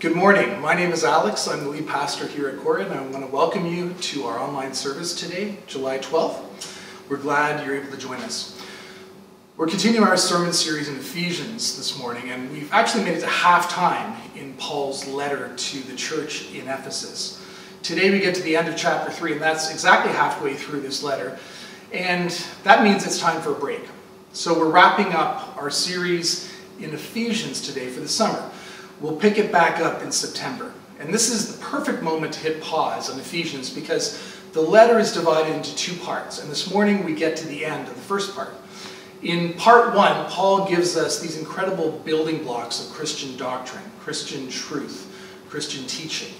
Good morning. My name is Alex. I'm the lead pastor here at Cora, and I want to welcome you to our online service today, July 12th. We're glad you're able to join us. We're continuing our sermon series in Ephesians this morning, and we've actually made it to halftime in Paul's letter to the church in Ephesus. Today we get to the end of chapter 3, and that's exactly halfway through this letter, and that means it's time for a break. So we're wrapping up our series in Ephesians today for the summer. We'll pick it back up in September. And this is the perfect moment to hit pause on Ephesians because the letter is divided into two parts. And this morning we get to the end of the first part. In part one, Paul gives us these incredible building blocks of Christian doctrine, Christian truth, Christian teaching.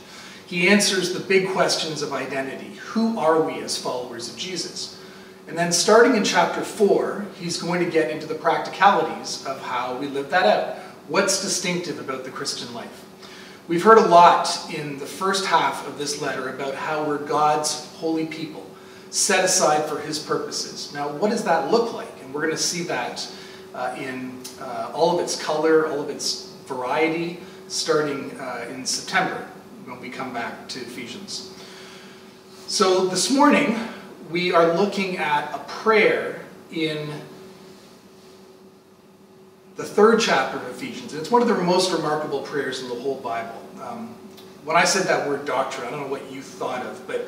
He answers the big questions of identity. Who are we as followers of Jesus? And then starting in chapter 4, he's going to get into the practicalities of how we live that out. What's distinctive about the Christian life? We've heard a lot in the first half of this letter about how we're God's holy people, set aside for his purposes. Now, what does that look like? And we're going to see that uh, in uh, all of its color, all of its variety, starting uh, in September when we come back to Ephesians. So this morning, we are looking at a prayer in the third chapter of Ephesians. It's one of the most remarkable prayers in the whole Bible. Um, when I said that word doctrine, I don't know what you thought of, but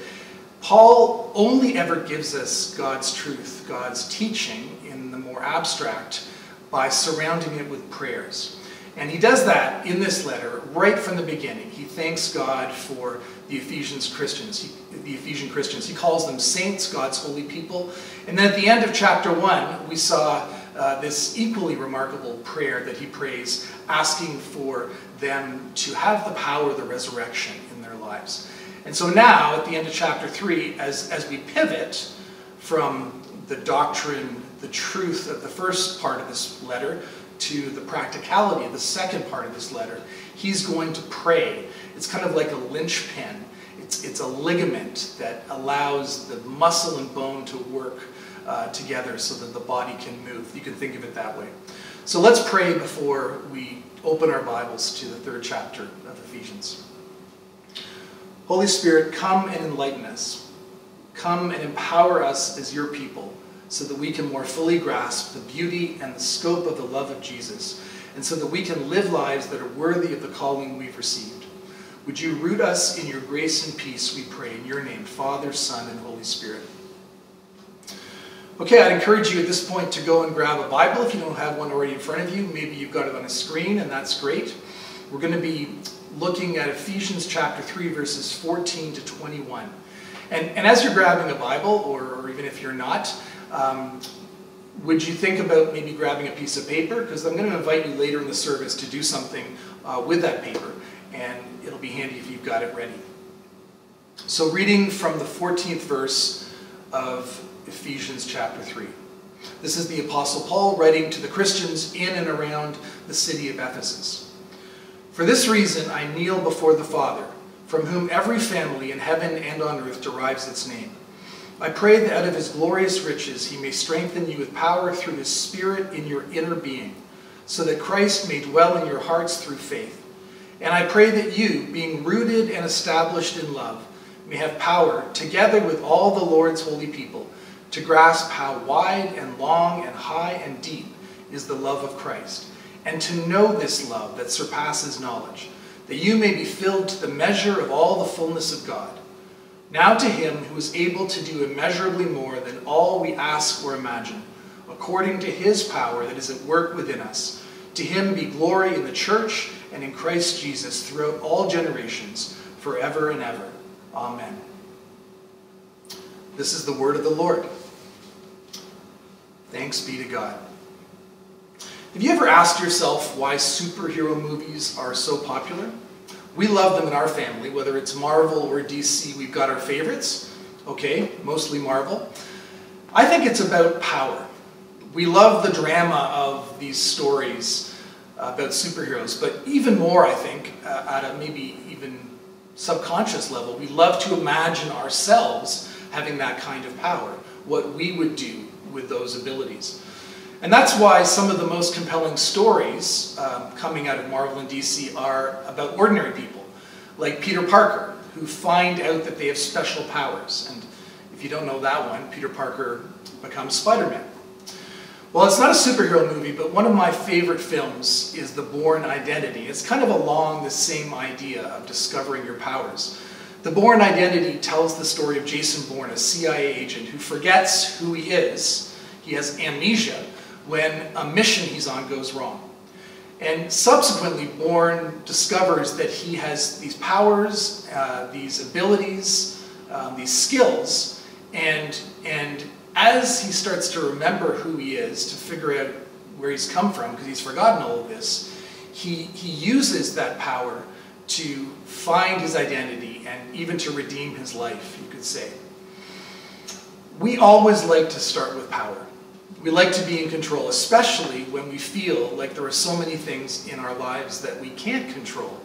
Paul only ever gives us God's truth, God's teaching in the more abstract by surrounding it with prayers. And he does that in this letter right from the beginning. He thanks God for the Ephesians Christians, he, the Ephesian Christians. He calls them saints, God's holy people. And then at the end of chapter 1, we saw uh, this equally remarkable prayer that he prays, asking for them to have the power of the resurrection in their lives. And so now, at the end of chapter 3, as, as we pivot from the doctrine, the truth of the first part of this letter to the practicality of the second part of this letter, he's going to pray. It's kind of like a linchpin. It's, it's a ligament that allows the muscle and bone to work uh, together so that the body can move. You can think of it that way. So let's pray before we open our Bibles to the third chapter of Ephesians. Holy Spirit, come and enlighten us. Come and empower us as your people so that we can more fully grasp the beauty and the scope of the love of Jesus and so that we can live lives that are worthy of the calling we've received. Would you root us in your grace and peace, we pray, in your name, Father, Son, and Holy Spirit. Okay, I'd encourage you at this point to go and grab a Bible if you don't have one already in front of you. Maybe you've got it on a screen, and that's great. We're going to be looking at Ephesians chapter 3, verses 14 to 21. And, and as you're grabbing a Bible, or, or even if you're not, um, would you think about maybe grabbing a piece of paper? Because I'm going to invite you later in the service to do something uh, with that paper, and it'll be handy if you've got it ready. So reading from the 14th verse of Ephesians chapter 3. This is the Apostle Paul writing to the Christians in and around the city of Ephesus. For this reason I kneel before the Father, from whom every family in heaven and on earth derives its name. I pray that out of his glorious riches he may strengthen you with power through his Spirit in your inner being, so that Christ may dwell in your hearts through faith. And I pray that you, being rooted and established in love, may have power, together with all the Lord's holy people, to grasp how wide and long and high and deep is the love of Christ, and to know this love that surpasses knowledge, that you may be filled to the measure of all the fullness of God. Now to him who is able to do immeasurably more than all we ask or imagine, according to his power that is at work within us, to him be glory in the church and in Christ Jesus throughout all generations, forever and ever. Amen. This is the word of the Lord. Thanks be to God. Have you ever asked yourself why superhero movies are so popular? We love them in our family, whether it's Marvel or DC, we've got our favorites. Okay, mostly Marvel. I think it's about power. We love the drama of these stories about superheroes, but even more, I think, uh, at a maybe even subconscious level, we love to imagine ourselves having that kind of power, what we would do with those abilities. And that's why some of the most compelling stories um, coming out of Marvel and DC are about ordinary people, like Peter Parker, who find out that they have special powers. And if you don't know that one, Peter Parker becomes Spider-Man. Well, it's not a superhero movie, but one of my favorite films is The Bourne Identity. It's kind of along the same idea of discovering your powers. The Bourne Identity tells the story of Jason Bourne, a CIA agent who forgets who he is. He has amnesia when a mission he's on goes wrong. And subsequently, Bourne discovers that he has these powers, uh, these abilities, um, these skills, and, and as he starts to remember who he is, to figure out where he's come from, because he's forgotten all of this, he, he uses that power to find his identity and even to redeem his life, you could say. We always like to start with power. We like to be in control, especially when we feel like there are so many things in our lives that we can't control.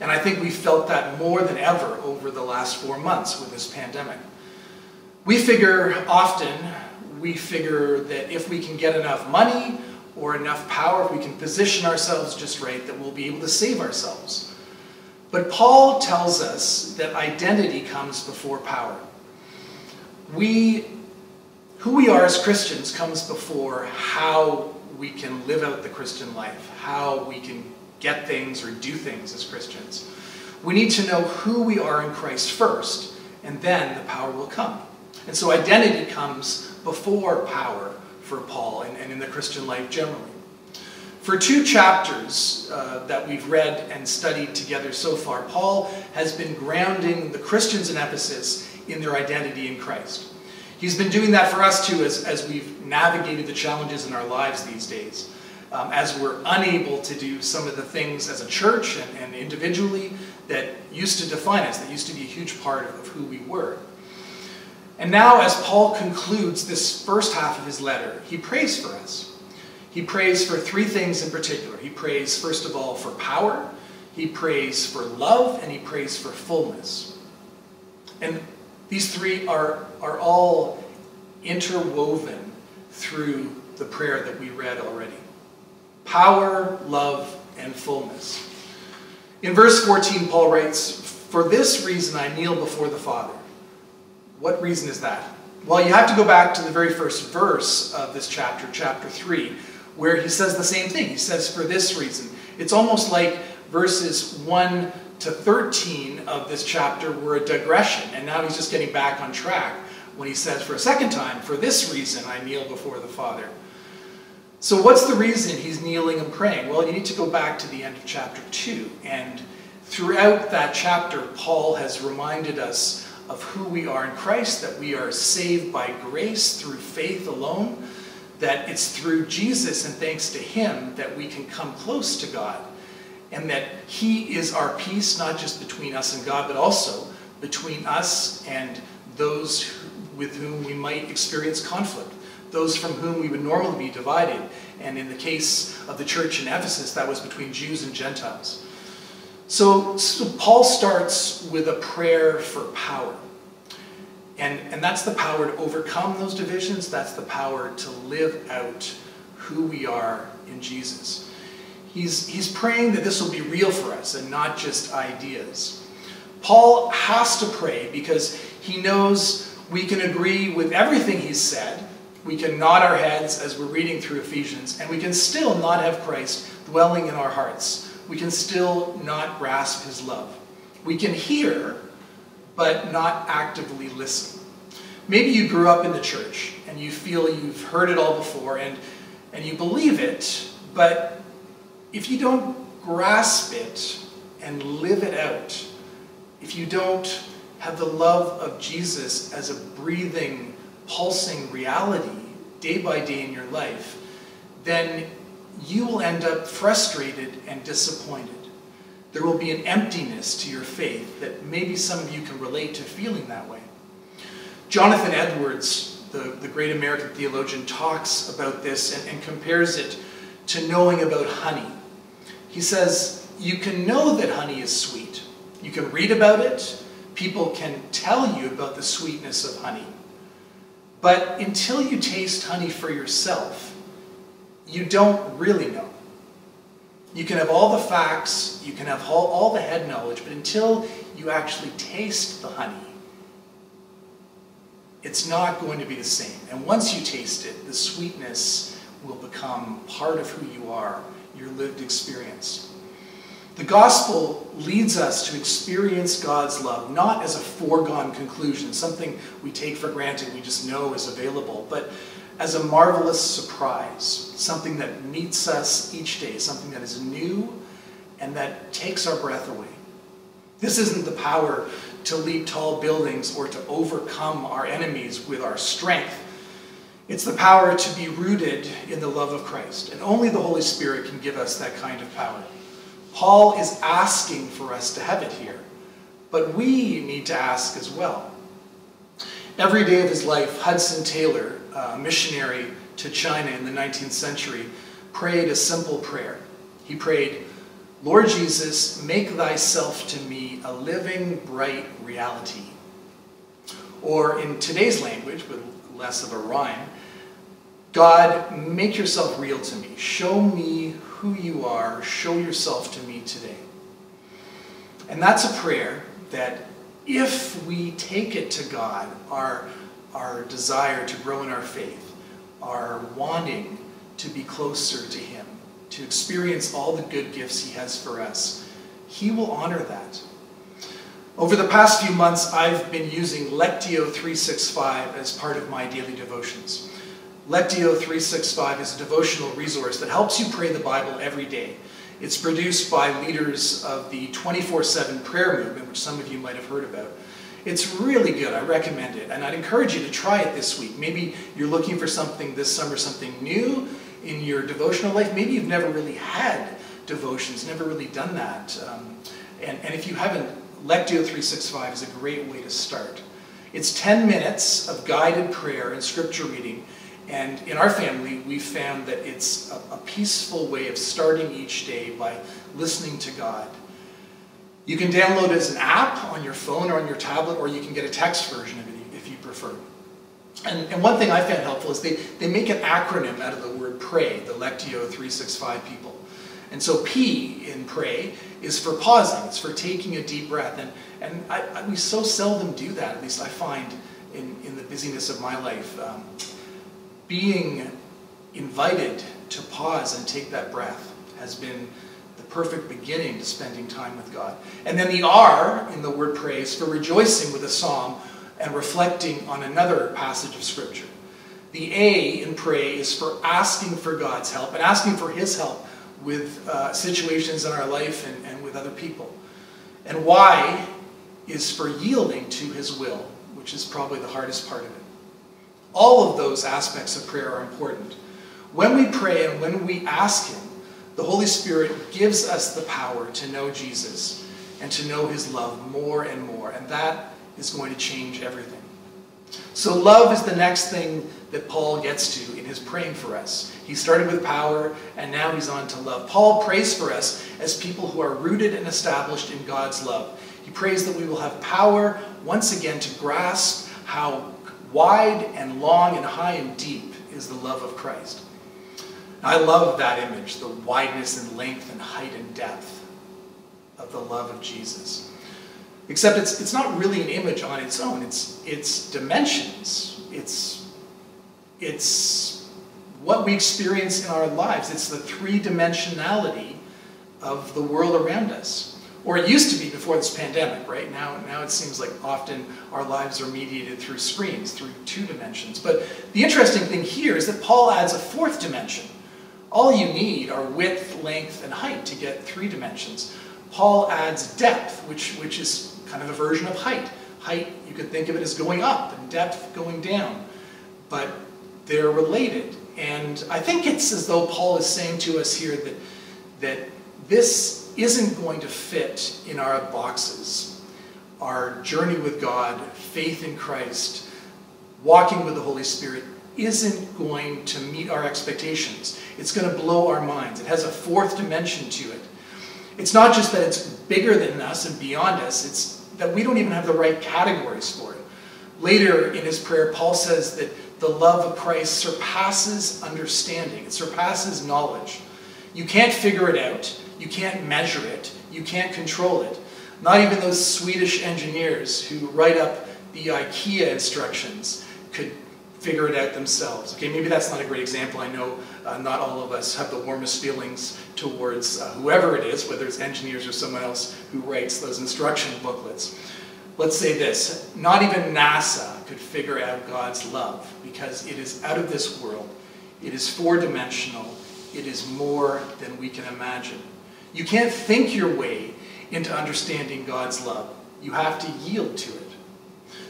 And I think we felt that more than ever over the last four months with this pandemic. We figure often, we figure that if we can get enough money or enough power, if we can position ourselves just right, that we'll be able to save ourselves. But Paul tells us that identity comes before power. We who we are as Christians comes before how we can live out the Christian life, how we can get things or do things as Christians. We need to know who we are in Christ first, and then the power will come. And so identity comes before power for Paul and, and in the Christian life generally. For two chapters uh, that we've read and studied together so far, Paul has been grounding the Christians in Ephesus in their identity in Christ. He's been doing that for us too as, as we've navigated the challenges in our lives these days. Um, as we're unable to do some of the things as a church and, and, individually that used to define us, that used to be a huge part of, of who we were. And now, as Paul concludes this first half of his letter, he prays for us. He prays for three things in particular. He prays, first of all, for power, he prays for love, and he prays for fullness. And these three are, are all interwoven through the prayer that we read already. Power, love, and fullness. In verse 14, Paul writes, For this reason I kneel before the Father. What reason is that? Well, you have to go back to the very first verse of this chapter, chapter 3, where he says the same thing. He says, For this reason. It's almost like verses 1 to 13 of this chapter were a digression, and now he's just getting back on track when he says, for a second time, for this reason I kneel before the Father. So what's the reason he's kneeling and praying? Well, you need to go back to the end of chapter 2, and throughout that chapter, Paul has reminded us of who we are in Christ, that we are saved by grace through faith alone, that it's through Jesus and thanks to him that we can come close to God and that He is our peace, not just between us and God, but also between us and those with whom we might experience conflict, those from whom we would normally be divided. And in the case of the church in Ephesus, that was between Jews and Gentiles. So, so Paul starts with a prayer for power. And, and that's the power to overcome those divisions. That's the power to live out who we are in Jesus. He's, he's praying that this will be real for us and not just ideas. Paul has to pray because he knows we can agree with everything he's said. We can nod our heads as we're reading through Ephesians, and we can still not have Christ dwelling in our hearts. We can still not grasp his love. We can hear, but not actively listen. Maybe you grew up in the church and you feel you've heard it all before and, and you believe it, but if you don't grasp it and live it out, if you don't have the love of Jesus as a breathing, pulsing reality day by day in your life, then you will end up frustrated and disappointed. There will be an emptiness to your faith that maybe some of you can relate to feeling that way. Jonathan Edwards, the, the great American theologian, talks about this and, and compares it to knowing about honey. He says, you can know that honey is sweet. You can read about it. People can tell you about the sweetness of honey. But until you taste honey for yourself, you don't really know. You can have all the facts, you can have all, all the head knowledge, but until you actually taste the honey, it's not going to be the same. And once you taste it, the sweetness will become part of who you are, your lived experience. The gospel leads us to experience God's love, not as a foregone conclusion, something we take for granted, we just know is available, but as a marvelous surprise, something that meets us each day, something that is new and that takes our breath away. This isn't the power to leap tall buildings or to overcome our enemies with our strength. It's the power to be rooted in the love of Christ. And only the Holy Spirit can give us that kind of power. Paul is asking for us to have it here, but we need to ask as well. Every day of his life, Hudson Taylor, a missionary to China in the 19th century, prayed a simple prayer. He prayed, Lord Jesus, make thyself to me a living, bright reality. Or in today's language, with less of a rhyme, God, make yourself real to me. Show me who you are. Show yourself to me today. And that's a prayer that if we take it to God, our, our desire to grow in our faith, our wanting to be closer to Him, to experience all the good gifts He has for us, He will honor that. Over the past few months, I've been using Lectio 365 as part of my daily devotions. Lectio 365 is a devotional resource that helps you pray the Bible every day. It's produced by leaders of the 24-7 prayer movement, which some of you might have heard about. It's really good. I recommend it. And I'd encourage you to try it this week. Maybe you're looking for something this summer, something new in your devotional life. Maybe you've never really had devotions, never really done that. Um, and, and if you haven't, Lectio 365 is a great way to start. It's 10 minutes of guided prayer and scripture reading and in our family, we found that it's a, a, peaceful way of starting each day by listening to God. You can download it as an app on your phone or on your tablet, or you can get a text version of it if you prefer. And, and one thing I found helpful is they, they make an acronym out of the word pray, the Lectio 365 people. And so P in pray is for pausing, it's for taking a deep breath. And, and I, I, we so seldom do that, at least I find in, in the busyness of my life. Um, being invited to pause and take that breath has been perfect beginning to spending time with God. And then the R in the word praise for rejoicing with a psalm and reflecting on another passage of Scripture. The A in pray is for asking for God's help and asking for His help with uh, situations in our life and, and with other people. And Y is for yielding to His will, which is probably the hardest part of it. All of those aspects of prayer are important. When we pray and when we ask Him, the Holy Spirit gives us the power to know Jesus and to know His love more and more. And that is going to change everything. So love is the next thing that Paul gets to in his praying for us. He started with power, and now he's on to love. Paul prays for us as people who are rooted and established in God's love. He prays that we will have power once again to grasp how Wide and long and high and deep is the love of Christ. I love that image, the wideness and length and height and depth of the love of Jesus. Except it's, it's not really an image on its own. It's, it's dimensions. It's, it's what we experience in our lives. It's the three-dimensionality of the world around us. Or it used to be before this pandemic, right? Now, now it seems like often our lives are mediated through screens, through two dimensions. But the interesting thing here is that Paul adds a fourth dimension. All you need are width, length, and height to get three dimensions. Paul adds depth, which, which is kind of a version of height. Height, you could think of it as going up, and depth going down. But they're related. And I think it's as though Paul is saying to us here that, that this isn't going to fit in our boxes. Our journey with God, faith in Christ, walking with the Holy Spirit isn't going to meet our expectations. It's going to blow our minds. It has a fourth dimension to it. It's not just that it's bigger than us and beyond us, it's that we don't even have the right categories for it. Later in his prayer, Paul says that the love of Christ surpasses understanding, it surpasses knowledge. You can't figure it out, you can't measure it, you can't control it. Not even those Swedish engineers who write up the IKEA instructions could figure it out themselves. Okay, maybe that's not a great example. I know uh, not all of us have the warmest feelings towards uh, whoever it is, whether it's engineers or someone else who writes those instruction booklets. Let's say this, not even NASA could figure out God's love because it is out of this world. It is four-dimensional. It is more than we can imagine. You can't think your way into understanding God's love. You have to yield to it.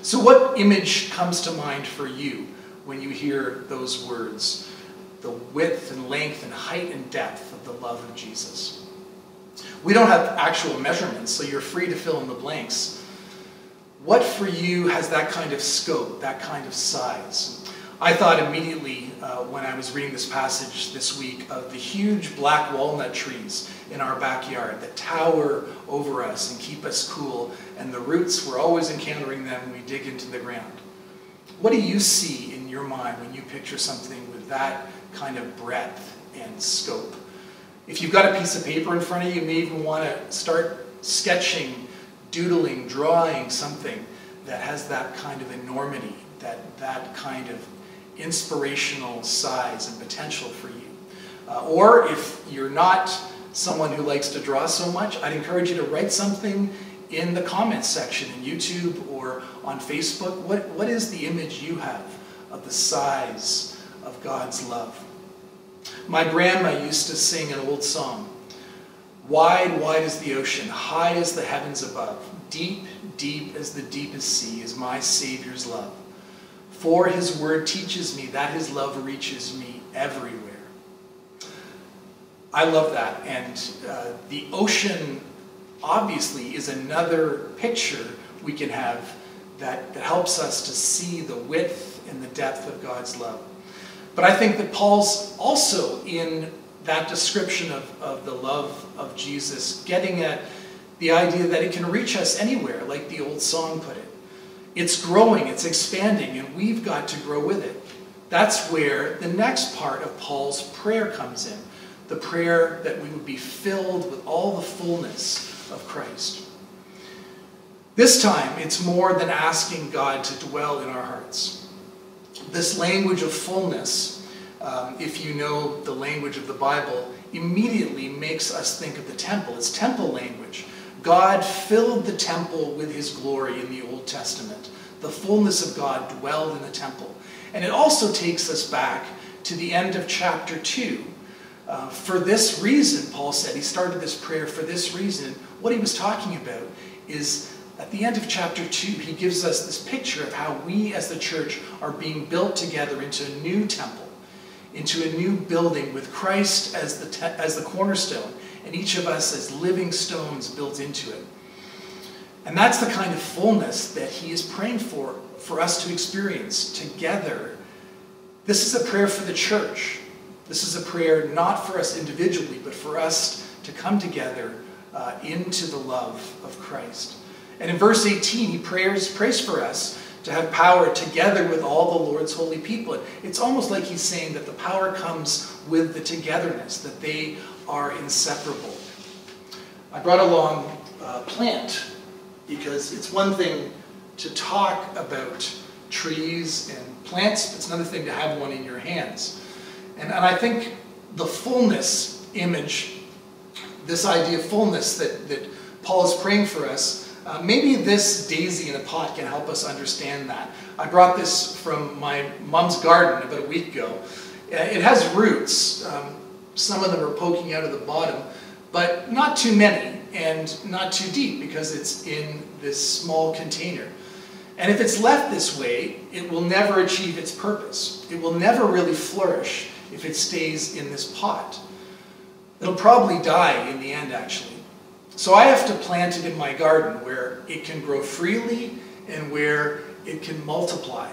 So what image comes to mind for you when you hear those words? The width and length and height and depth of the love of Jesus. We don't have actual measurements, so you're free to fill in the blanks. What for you has that kind of scope, that kind of size? I thought immediately uh, when I was reading this passage this week of the huge black walnut trees in our backyard that tower over us and keep us cool, and the roots, we're always encountering them when we dig into the ground. What do you see in your mind when you picture something with that kind of breadth and scope? If you've got a piece of paper in front of you, you may even want to start sketching doodling, drawing something that has that kind of enormity, that, that kind of inspirational size and potential for you. Uh, or if you're not someone who likes to draw so much, I'd encourage you to write something in the comments section in YouTube or on Facebook. What, what is the image you have of the size of God's love? My grandma used to sing an old song Wide, wide as the ocean, high as the heavens above, deep, deep as the deepest sea is my Savior's love. For his word teaches me that his love reaches me everywhere. I love that. And uh, the ocean, obviously, is another picture we can have that, that helps us to see the width and the depth of God's love. But I think that Paul's also in that description of, of the love of Jesus, getting at the idea that it can reach us anywhere, like the old song put it. It's growing, it's expanding, and we've got to grow with it. That's where the next part of Paul's prayer comes in the prayer that we would be filled with all the fullness of Christ. This time, it's more than asking God to dwell in our hearts. This language of fullness um, if you know the language of the Bible, immediately makes us think of the temple. It's temple language. God filled the temple with his glory in the Old Testament. The fullness of God dwelled in the temple. And it also takes us back to the end of chapter 2. Uh, for this reason, Paul said, he started this prayer for this reason. What he was talking about is at the end of chapter 2, he gives us this picture of how we as the church are being built together into a new temple into a new building with Christ as the, as the cornerstone and each of us as living stones built into it. And that's the kind of fullness that he is praying for, for us to experience together. This is a prayer for the church. This is a prayer not for us individually, but for us to come together uh, into the love of Christ. And in verse 18, he prays, prays for us to have power together with all the Lord's holy people. It's almost like he's saying that the power comes with the togetherness, that they are inseparable. I brought along a plant because it's one thing to talk about trees and plants, it's another thing to have one in your hands. And, and I think the fullness image, this idea of fullness that, that Paul is praying for us, uh, maybe this daisy in a pot can help us understand that. I brought this from my mom's garden about a week ago. Uh, it has roots. Um, some of them are poking out of the bottom, but not too many and not too deep because it's in this small container. And if it's left this way, it will never achieve its purpose. It will never really flourish if it stays in this pot. It'll probably die in the end, actually. So I have to plant it in my garden where it can grow freely and where it can multiply.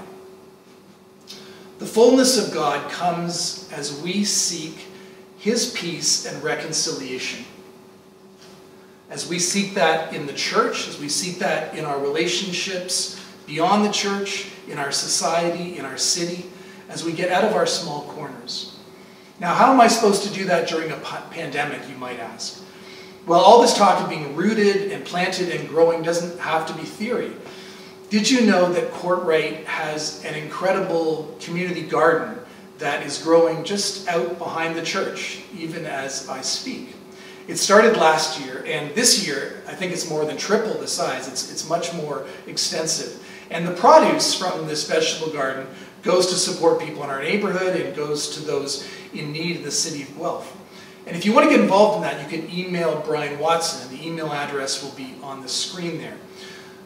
The fullness of God comes as we seek His peace and reconciliation. As we seek that in the church, as we seek that in our relationships beyond the church, in our society, in our city, as we get out of our small corners. Now, how am I supposed to do that during a pandemic, you might ask? Well, all this talk of being rooted and planted and growing doesn't have to be theory. Did you know that Courtright has an incredible community garden that is growing just out behind the church, even as I speak? It started last year, and this year, I think it's more than triple the size. It's, it's much more extensive. And the produce from this vegetable garden goes to support people in our neighborhood and goes to those in need in the city of Guelph. And if you want to get involved in that, you can email Brian Watson, the email address will be on the screen there.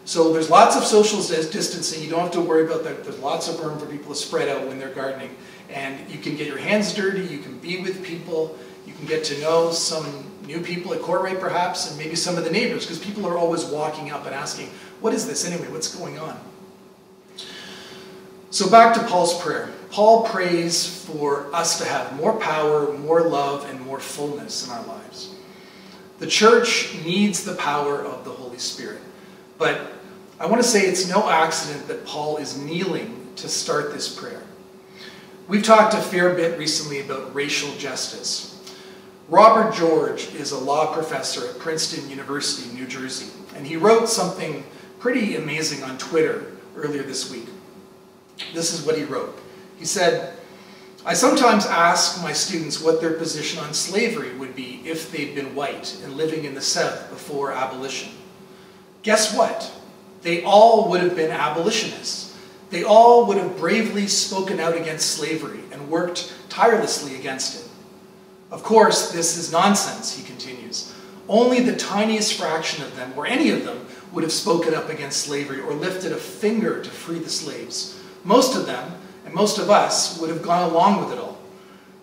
So there's lots of social distancing. You don't have to worry about that. There's lots of room for people to spread out when they're gardening. And you can get your hands dirty. You can be with people. You can get to know some new people at Courtright perhaps, and maybe some of the neighbors, because people are always walking up and asking, what is this anyway? What's going on? So back to Paul's prayer. Paul prays for us to have more power, more love, and more fullness in our lives. The church needs the power of the Holy Spirit. But I want to say it's no accident that Paul is kneeling to start this prayer. We've talked a fair bit recently about racial justice. Robert George is a law professor at Princeton University, New Jersey, and he wrote something pretty amazing on Twitter earlier this week. This is what he wrote. He said, I sometimes ask my students what their position on slavery would be if they'd been white and living in the South before abolition. Guess what? They all would have been abolitionists. They all would have bravely spoken out against slavery and worked tirelessly against it. Of course, this is nonsense, he continues. Only the tiniest fraction of them, or any of them, would have spoken up against slavery or lifted a finger to free the slaves. Most of them, and most of us, would have gone along with it all.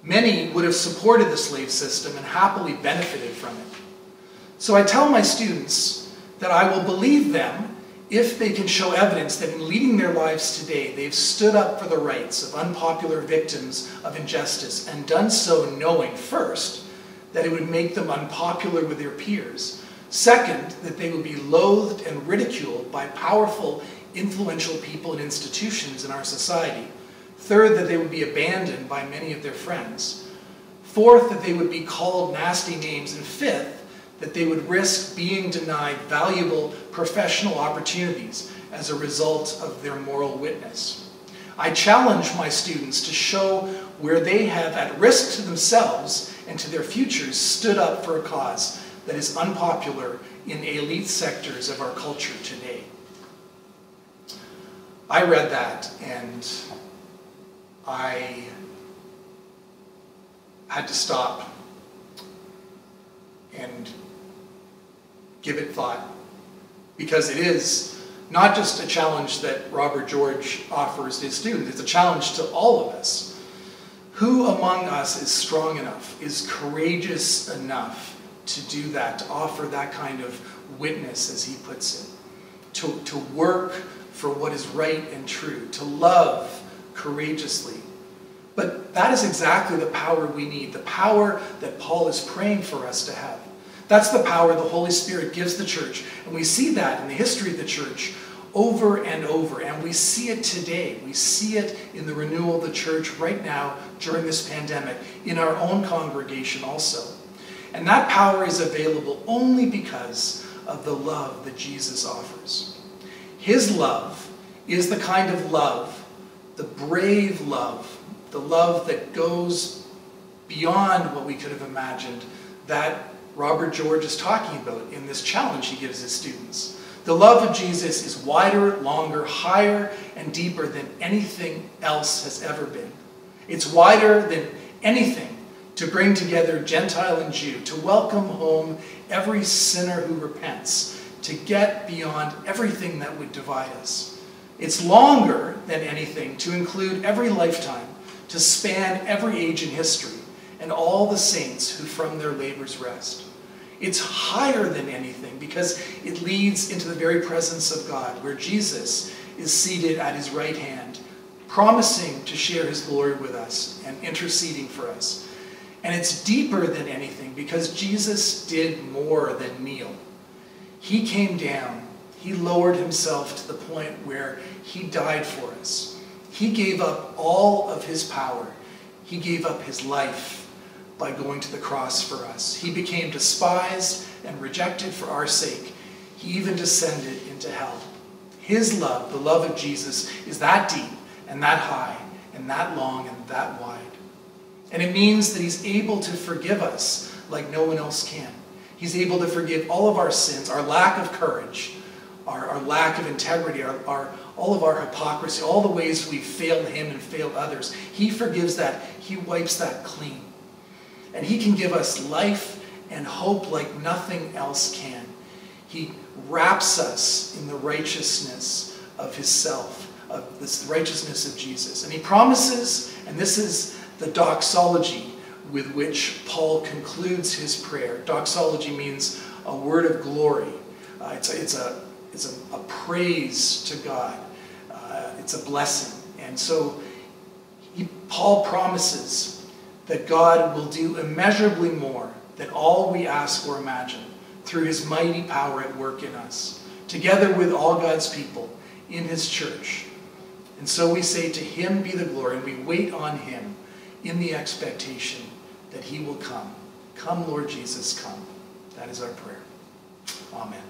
Many would have supported the slave system and happily benefited from it. So I tell my students that I will believe them if they can show evidence that in leading their lives today, they've stood up for the rights of unpopular victims of injustice and done so knowing first that it would make them unpopular with their peers. Second, that they would be loathed and ridiculed by powerful influential people and institutions in our society. Third, that they would be abandoned by many of their friends. Fourth, that they would be called nasty names. And fifth, that they would risk being denied valuable professional opportunities as a result of their moral witness. I challenge my students to show where they have, at risk to themselves and to their futures, stood up for a cause that is unpopular in elite sectors of our culture today. I read that and I had to stop and give it thought because it is not just a challenge that Robert George offers to his students, it's a challenge to all of us. Who among us is strong enough, is courageous enough to do that, to offer that kind of witness, as he puts it, to, to work for what is right and true, to love courageously. But that is exactly the power we need, the power that Paul is praying for us to have. That's the power the Holy Spirit gives the church. And we see that in the history of the church over and over. And we see it today. We see it in the renewal of the church right now during this pandemic, in our own congregation also. And that power is available only because of the love that Jesus offers. His love is the kind of love, the brave love, the love that goes beyond what we could have imagined that Robert George is talking about in this challenge he gives his students. The love of Jesus is wider, longer, higher, and deeper than anything else has ever been. It's wider than anything to bring together Gentile and Jew, to welcome home every sinner who repents, to get beyond everything that would divide us. It's longer than anything to include every lifetime, to span every age in history, and all the saints who from their labors rest. It's higher than anything because it leads into the very presence of God, where Jesus is seated at his right hand, promising to share his glory with us and interceding for us. And it's deeper than anything because Jesus did more than kneel. He came down. He lowered himself to the point where he died for us. He gave up all of his power. He gave up his life by going to the cross for us. He became despised and rejected for our sake. He even descended into hell. His love, the love of Jesus, is that deep and that high and that long and that wide. And it means that he's able to forgive us like no one else can. He's able to forgive all of our sins, our lack of courage, our, our lack of integrity, our, our, all of our hypocrisy, all the ways we've failed him and failed others. He forgives that. He wipes that clean. And he can give us life and hope like nothing else can. He wraps us in the righteousness of his self, of this righteousness of Jesus. And he promises, and this is the doxology with which Paul concludes his prayer. Doxology means a word of glory. Uh, it's, a, it's, a, it's a, a, praise to God. Uh, it's a blessing. And so he, Paul promises that God will do immeasurably more than all we ask or imagine through his mighty power at work in us, together with all God's people in his church. And so we say, To him be the glory, and we wait on him in the expectation that he will come. Come, Lord Jesus, come. That is our prayer. Amen.